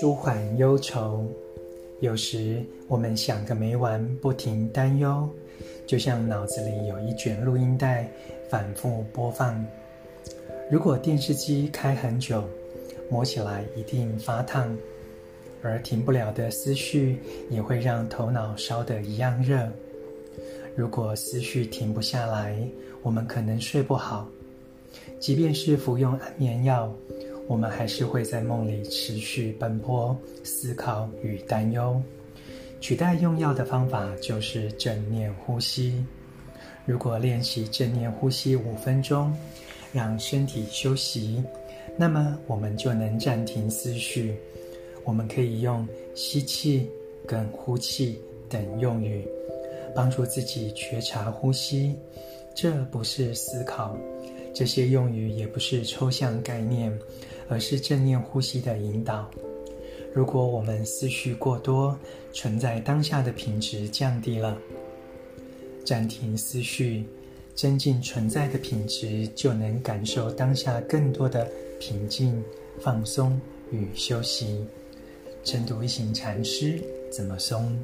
舒缓忧愁，有时我们想个没完，不停担忧，就像脑子里有一卷录音带，反复播放。如果电视机开很久，摸起来一定发烫，而停不了的思绪也会让头脑烧得一样热。如果思绪停不下来，我们可能睡不好，即便是服用安眠药。我们还是会在梦里持续奔波、思考与担忧。取代用药的方法就是正念呼吸。如果练习正念呼吸五分钟，让身体休息，那么我们就能暂停思绪。我们可以用吸气跟呼气等用语，帮助自己觉察呼吸。这不是思考，这些用语也不是抽象概念。而是正念呼吸的引导。如果我们思绪过多，存在当下的品质降低了，暂停思绪，增进存在的品质，就能感受当下更多的平静、放松与休息。晨读一行禅师怎么松？